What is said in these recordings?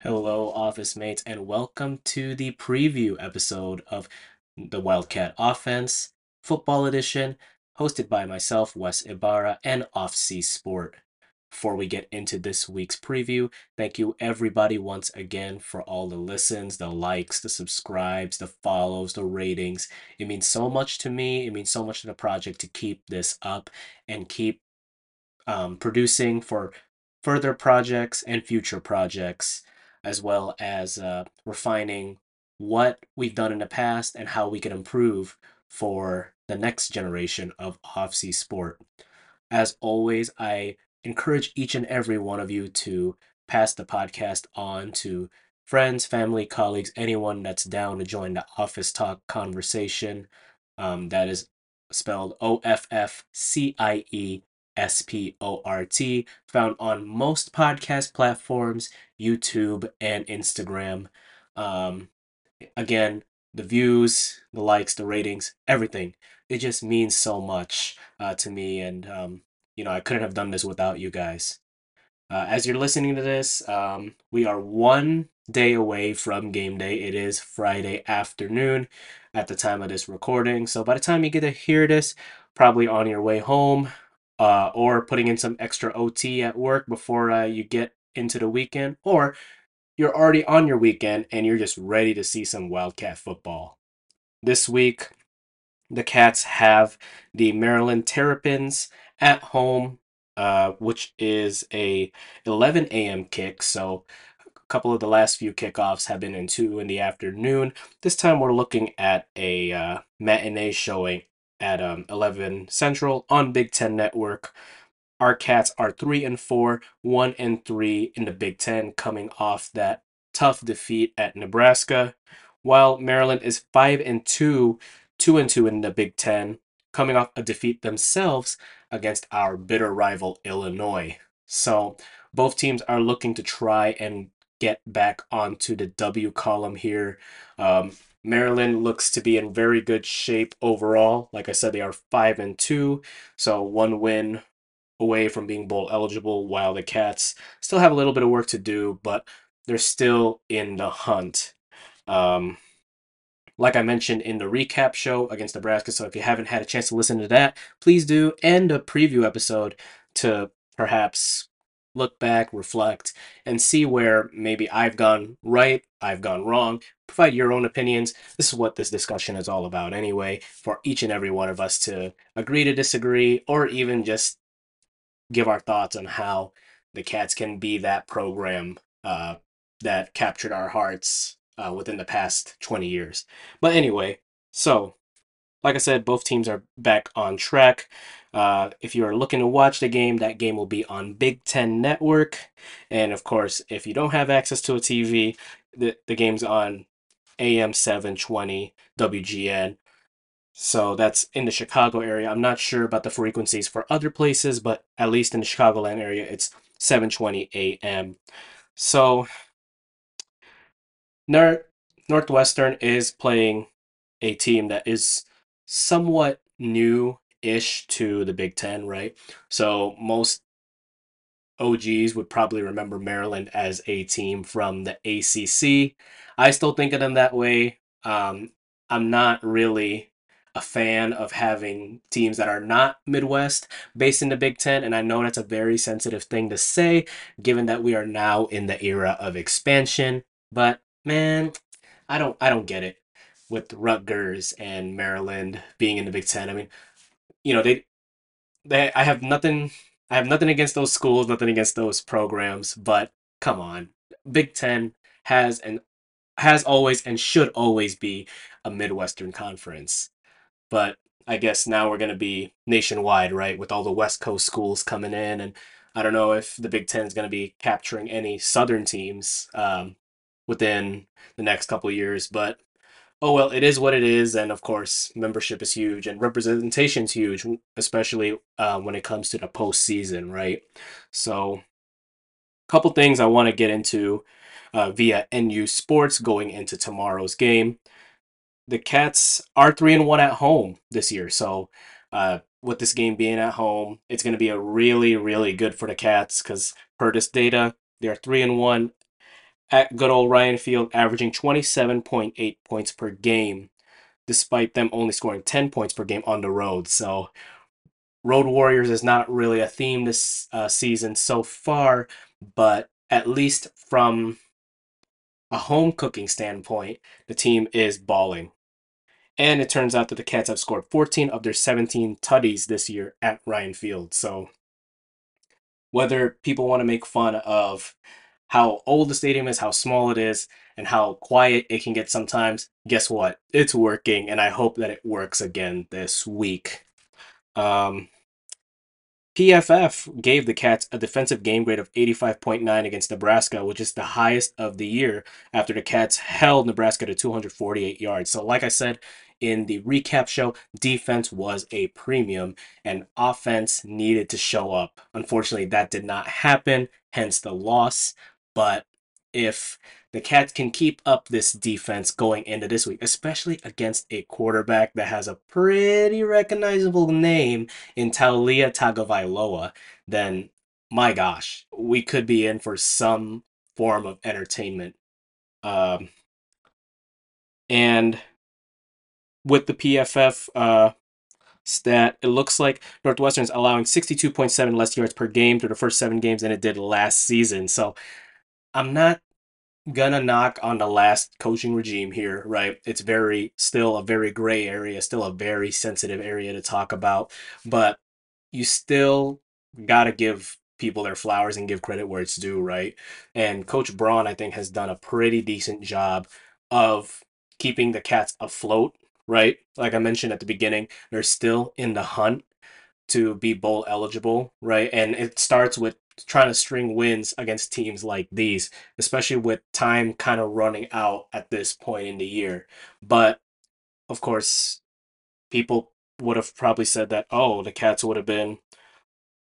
Hello, office mates, and welcome to the preview episode of the Wildcat Offense Football Edition, hosted by myself, Wes Ibarra, and Offcie Sport. Before we get into this week's preview, thank you everybody once again for all the listens, the likes, the subscribes, the follows, the ratings. It means so much to me. It means so much to the project to keep this up and keep um, producing for further projects and future projects as well as uh, refining what we've done in the past and how we can improve for the next generation of Offcie Sport. As always, I encourage each and every one of you to pass the podcast on to friends, family, colleagues, anyone that's down to join the office talk conversation. Um, that is spelled O F F C I E S P O R T, found on most podcast platforms, YouTube, and Instagram. Um, again, the views, the likes, the ratings, everything. It just means so much uh, to me. And, um, you know, I couldn't have done this without you guys. Uh, as you're listening to this, um, we are one day away from game day. It is Friday afternoon at the time of this recording. So by the time you get to hear this, probably on your way home, uh, or putting in some extra OT at work before uh, you get into the weekend, or you're already on your weekend and you're just ready to see some Wildcat football. This week, the Cats have the Maryland Terrapins at home, uh, which is a 11 a.m. kick. So a couple of the last few kickoffs have been in two in the afternoon. This time we're looking at a uh, matinee showing at um, 11 Central on Big Ten Network. Our Cats are three and four, one and three in the Big Ten, coming off that tough defeat at Nebraska, while Maryland is five and two, two and two in the Big Ten, coming off a defeat themselves against our bitter rival Illinois. So both teams are looking to try and get back onto the W column here. Um, Maryland looks to be in very good shape overall. Like I said, they are five and two, so one win away from being bowl eligible. While the Cats still have a little bit of work to do, but they're still in the hunt. Um, like I mentioned in the recap show against Nebraska, so if you haven't had a chance to listen to that, please do, and a preview episode to perhaps look back, reflect, and see where maybe I've gone right, I've gone wrong. Provide your own opinions. This is what this discussion is all about, anyway, for each and every one of us to agree to disagree or even just give our thoughts on how the Cats can be that program uh, that captured our hearts uh, within the past 20 years. But anyway, so like I said, both teams are back on track. Uh, if you are looking to watch the game, that game will be on Big Ten Network. And of course, if you don't have access to a TV, the, the game's on AM 720 WGN. So that's in the Chicago area. I'm not sure about the frequencies for other places, but at least in the Chicagoland area, it's 720 AM. So North Northwestern is playing a team that is somewhat new ish to the Big Ten, right? So most OGs would probably remember Maryland as a team from the ACC. I still think of them that way. Um, I'm not really a fan of having teams that are not Midwest based in the Big Ten, and I know that's a very sensitive thing to say, given that we are now in the era of expansion. But man, I don't, I don't get it with Rutgers and Maryland being in the Big Ten. I mean, you know, they, they, I have nothing, I have nothing against those schools, nothing against those programs, but come on, Big Ten has and has always and should always be a Midwestern conference. But I guess now we're going to be nationwide, right? With all the West Coast schools coming in. And I don't know if the Big Ten is going to be capturing any Southern teams um, within the next couple years. But oh well, it is what it is, and of course, membership is huge and representation is huge, especially uh, when it comes to the postseason, right? So, a couple things I want to get into uh, via NU Sports going into tomorrow's game. The Cats are three and one at home this year, so uh, with this game being at home, it's going to be a really, really good for the Cats because per this data, they're three and one at good old Ryan Field, averaging 27.8 points per game, despite them only scoring 10 points per game on the road. So, Road Warriors is not really a theme this uh, season so far, but at least from a home cooking standpoint, the team is balling. And it turns out that the Cats have scored 14 of their 17 tutties this year at Ryan Field. So, whether people want to make fun of how old the stadium is, how small it is, and how quiet it can get sometimes, guess what? It's working, and I hope that it works again this week. Um, PFF gave the Cats a defensive game grade of 85.9 against Nebraska, which is the highest of the year after the Cats held Nebraska to 248 yards. So, like I said in the recap show, defense was a premium and offense needed to show up. Unfortunately, that did not happen, hence the loss. But if the Cats can keep up this defense going into this week, especially against a quarterback that has a pretty recognizable name in Taulia Tagovailoa, then my gosh, we could be in for some form of entertainment. Um, and with the PFF uh, stat, it looks like Northwestern's allowing 62.7 less yards per game through the first seven games than it did last season. So I'm not gonna knock on the last coaching regime here, right? It's very still a very gray area, still a very sensitive area to talk about, but you still gotta give people their flowers and give credit where it's due, right? And Coach Braun, I think, has done a pretty decent job of keeping the Cats afloat, right? Like I mentioned at the beginning, they're still in the hunt to be bowl eligible, right? And it starts with trying to string wins against teams like these, especially with time kind of running out at this point in the year. But of course, people would have probably said that, oh, the Cats would have been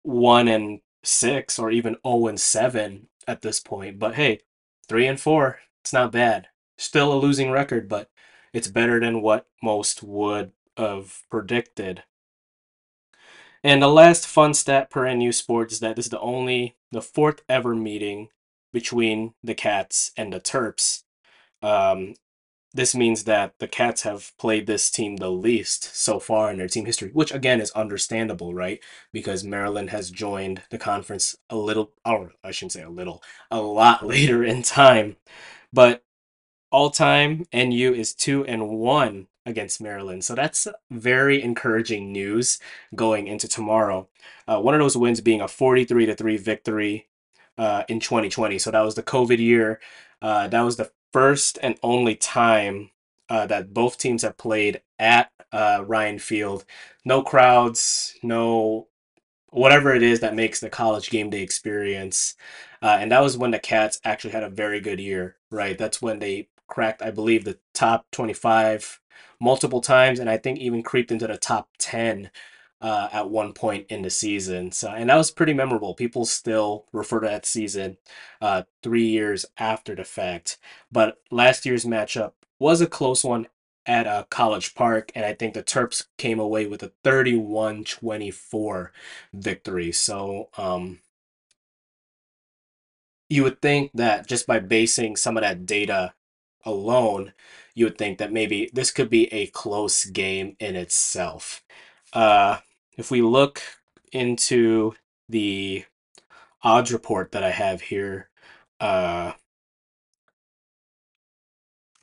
one and six or even 0 and seven at this point. But hey, three and four, it's not bad. Still a losing record, but it's better than what most would have predicted. And the last fun stat per NU Sports is that this is the only, the fourth ever meeting between the Cats and the Terps. Um, this means that the Cats have played this team the least so far in their team history, which again is understandable, right? Because Maryland has joined the conference a little, or I shouldn't say a little, a lot later in time. But all time NU is two and one against Maryland. So that's very encouraging news going into tomorrow. Uh, one of those wins being a 43 to 3 victory uh, in 2020. So that was the COVID year. Uh, that was the first and only time uh, that both teams have played at uh, Ryan Field. No crowds, no whatever it is that makes the college game day experience. Uh, and that was when the Cats actually had a very good year, right? That's when they cracked, I believe, the top 25 multiple times, and I think even creeped into the top 10 uh, at one point in the season. So, and that was pretty memorable. People still refer to that season uh, three years after the fact. But last year's matchup was a close one at uh, College Park, and I think the Terps came away with a 31 24 victory. So, um, you would think that just by basing some of that data alone, you would think that maybe this could be a close game in itself. Uh, if we look into the odds report that I have here, uh,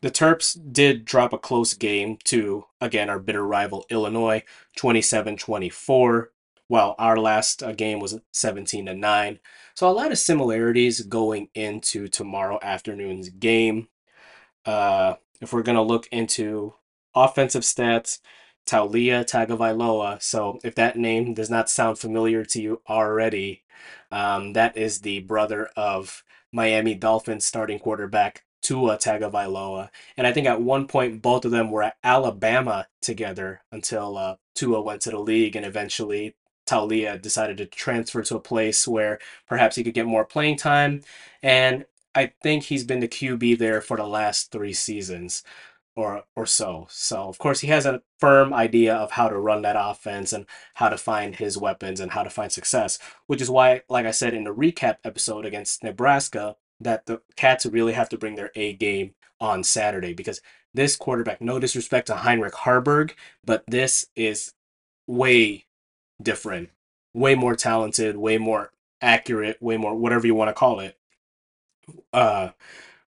the Terps did drop a close game to, again, our bitter rival Illinois, 27 24, while our last uh, game was 17 to 9. So, a lot of similarities going into tomorrow afternoon's game. Uh, if we're going to look into offensive stats, Taulia Tagovailoa. So if that name does not sound familiar to you already, um, that is the brother of Miami Dolphins starting quarterback Tua Tagovailoa. And I think at one point both of them were at Alabama together until uh, Tua went to the league and eventually Taulia decided to transfer to a place where perhaps he could get more playing time. And I think he's been the QB there for the last three seasons. or or so. So of course he has a firm idea of how to run that offense and how to find his weapons and how to find success, which is why, like I said in the recap episode against Nebraska, that the Cats really have to bring their A game on Saturday because this quarterback, no disrespect to Heinrich Haarberg, but this is way different, way more talented, way more accurate, way more whatever you want to call it. Uh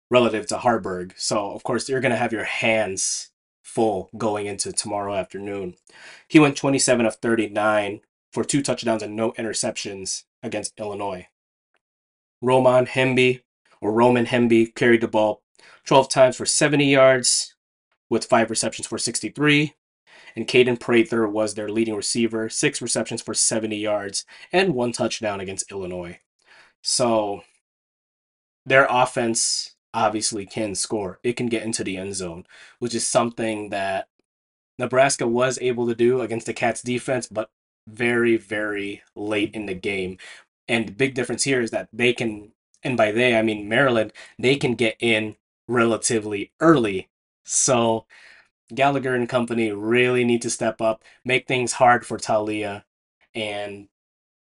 relative to Haarberg. So, of course, you're going to have your hands full going into tomorrow afternoon. He went 27 of 39 for two touchdowns and no interceptions against Illinois. Roman Hemby or Roman Hemby carried the ball 12 times for 70 yards with five receptions for 63. And Kaden Prather was their leading receiver, six receptions for 70 yards and one touchdown against Illinois. So their offense obviously can score. It can get into the end zone, which is something that Nebraska was able to do against the Cats defense, but very, very late in the game. And the big difference here is that they can, and by they, I mean Maryland, they can get in relatively early. So Gallagher and company really need to step up, make things hard for Taulia, and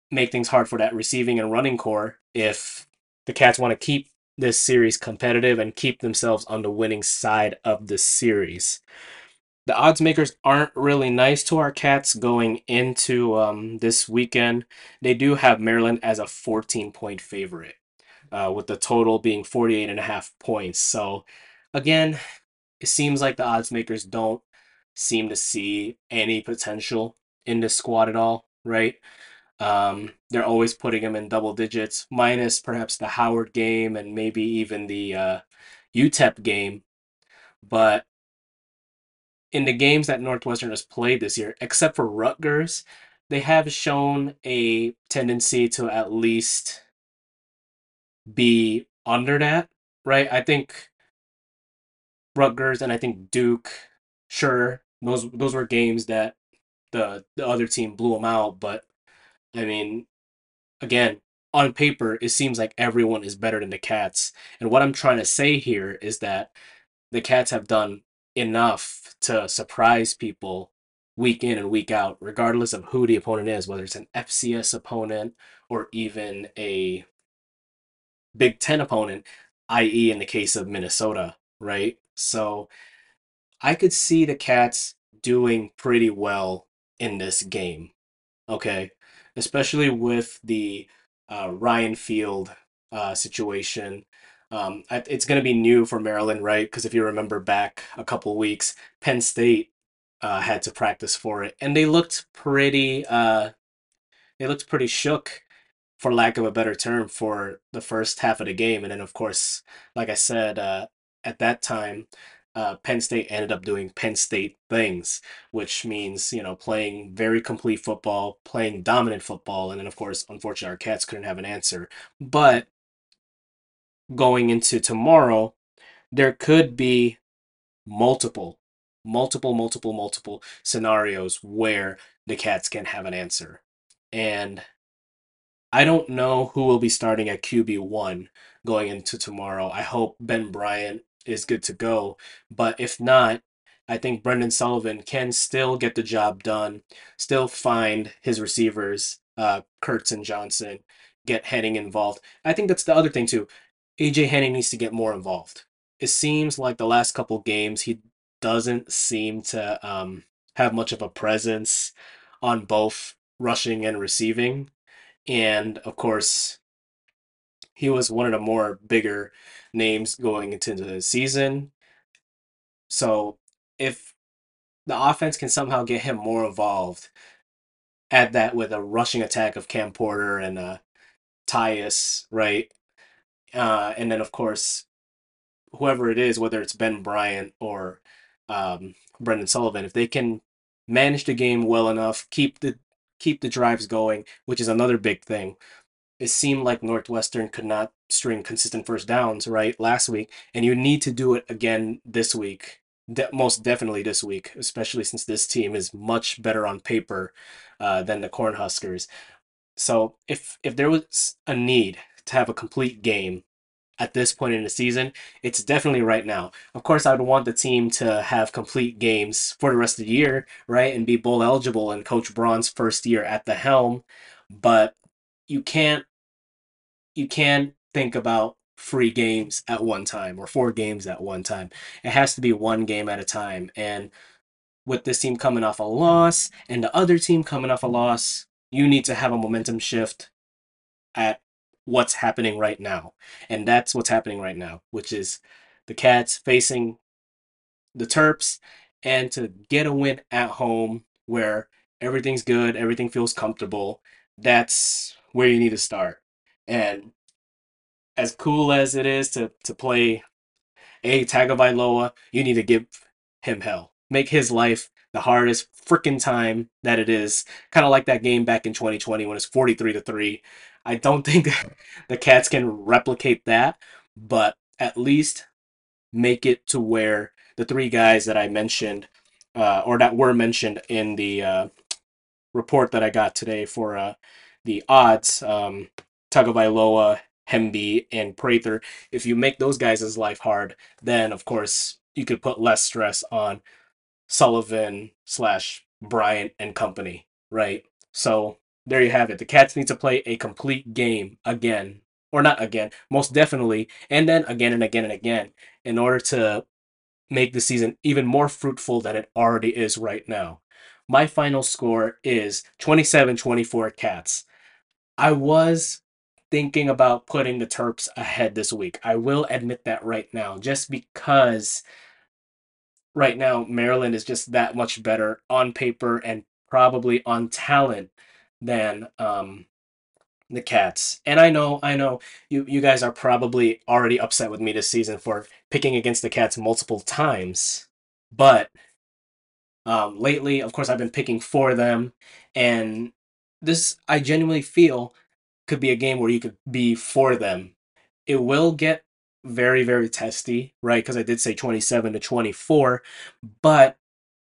make things hard for that receiving and running corps if the Cats want to keep this series competitive and keep themselves on the winning side of the series. The odds makers aren't really nice to our Cats going into um, this weekend. They do have Maryland as a 14 point favorite, uh, with the total being 48 and a half points. So, again, it seems like the odds makers don't seem to see any potential in this squad at all, right? Um, they're always putting him in double digits, minus perhaps the Howard game and maybe even the uh, UTEP game. But in the games that Northwestern has played this year, except for Rutgers, they have shown a tendency to at least be under that, right? I think Rutgers and I think Duke, sure, those those were games that the the other team blew them out, but I mean, again, on paper, it seems like everyone is better than the Cats. And what I'm trying to say here is that the Cats have done enough to surprise people week in and week out, regardless of who the opponent is, whether it's an FCS opponent or even a Big Ten opponent, i.e., in the case of Minnesota, right? So I could see the Cats doing pretty well in this game. Okay especially with the uh, Ryan Field uh, situation. Um, it's going to be new for Maryland, right? Because if you remember back a couple weeks, Penn State uh, had to practice for it, and they looked pretty. Uh, they looked pretty shook, for lack of a better term, for the first half of the game, and then of course, like I said, uh, at that time, uh, Penn State ended up doing Penn State things, which means, you know, playing very complete football, playing dominant football. And then, of course, unfortunately, our Cats couldn't have an answer. But going into tomorrow, there could be multiple, multiple, multiple, multiple scenarios where the Cats can have an answer. And I don't know who will be starting at QB1 going into tomorrow. I hope Ben Bryant is good to go. But if not, I think Brendan Sullivan can still get the job done, still find his receivers, uh, Kirtz and Johnson, get Henning involved. I think that's the other thing too. AJ Henning needs to get more involved. It seems like the last couple games he doesn't seem to um, have much of a presence on both rushing and receiving. And of course, he was one of the more bigger names going into the season. So if the offense can somehow get him more involved, add that with a rushing attack of Cam Porter and uh, Tyus, right? Uh, and then of course, whoever it is, whether it's Ben Bryant or um, Brendan Sullivan, if they can manage the game well enough, keep the keep the drives going, which is another big thing it seemed like Northwestern could not string consistent first downs right last week, and you need to do it again this week. De- most definitely this week, especially since this team is much better on paper uh, than the Cornhuskers. So if if there was a need to have a complete game, at this point in the season, it's definitely right now. Of course, I would want the team to have complete games for the rest of the year, right, and be bowl eligible in Coach Braun's first year at the helm. But you can't you can't think about free games at one time or four games at one time. It has to be one game at a time. And with this team coming off a loss and the other team coming off a loss, you need to have a momentum shift at what's happening right now. And that's what's happening right now, which is the Cats facing the Terps and to get a win at home where everything's good, everything feels comfortable. That's where you need to start. And as cool as it is to, to play a Tagovailoa, you need to give him hell. Make his life the hardest freaking time that it is. Kind of like that game back in 2020 when it's 43 to 3. I don't think the Cats can replicate that, but at least make it to where the three guys that I mentioned, uh, or that were mentioned in the uh, report that I got today for uh, the odds, um, Tagovailoa, Hemby, and Prather, if you make those guys' life hard, then of course you could put less stress on Sullivan slash Bryant and company, right? So there you have it. The Cats need to play a complete game again, or not again, most definitely, and then again and again and again in order to make the season even more fruitful than it already is right now. My final score is 27 24 Cats. I was thinking about putting the Terps ahead this week. I will admit that right now, just because right now Maryland is just that much better on paper and probably on talent than um, the Cats. And I know, I know you you guys are probably already upset with me this season for picking against the Cats multiple times, but um, lately, of course, I've been picking for them, and this I genuinely feel could be a game where you could be for them. It will get very very testy, right? Because I did say 27 to 24, but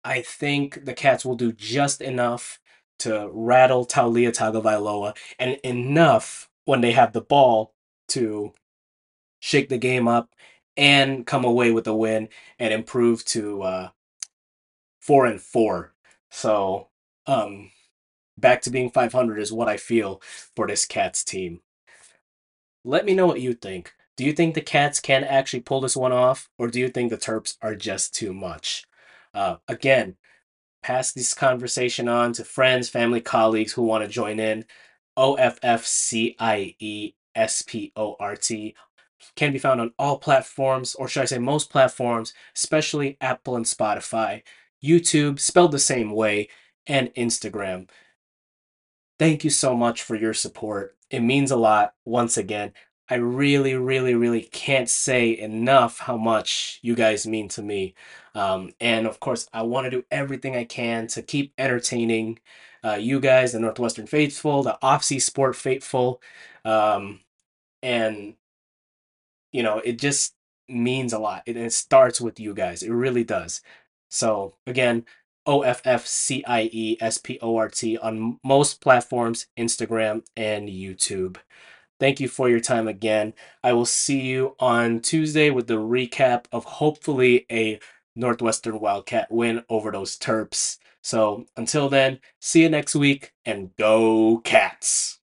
I think the Cats will do just enough to rattle Taulia Tagovailoa and enough when they have the ball to shake the game up and come away with a win and improve to uh, four and four. So um, back to being 500 is what I feel for this Cats team. Let me know what you think. Do you think the Cats can actually pull this one off, or do you think the Terps are just too much? Uh, again, pass this conversation on to friends, family, colleagues who want to join in. O F F C I E S P O R T can be found on all platforms, or should I say most platforms, especially Apple and Spotify, YouTube, spelled the same way, and Instagram. Thank you so much for your support. It means a lot once again. I really, really, really can't say enough how much you guys mean to me. Um, and of course, I want to do everything I can to keep entertaining uh, you guys, the Northwestern faithful, the Offcie Sport faithful. Um, and, you know, it just means a lot. It, it starts with you guys. It really does. So, again, O F F C I E S P O R T on most platforms, Instagram and YouTube. Thank you for your time again. I will see you on Tuesday with the recap of hopefully a Northwestern Wildcat win over those Terps. So until then, see you next week and go Cats.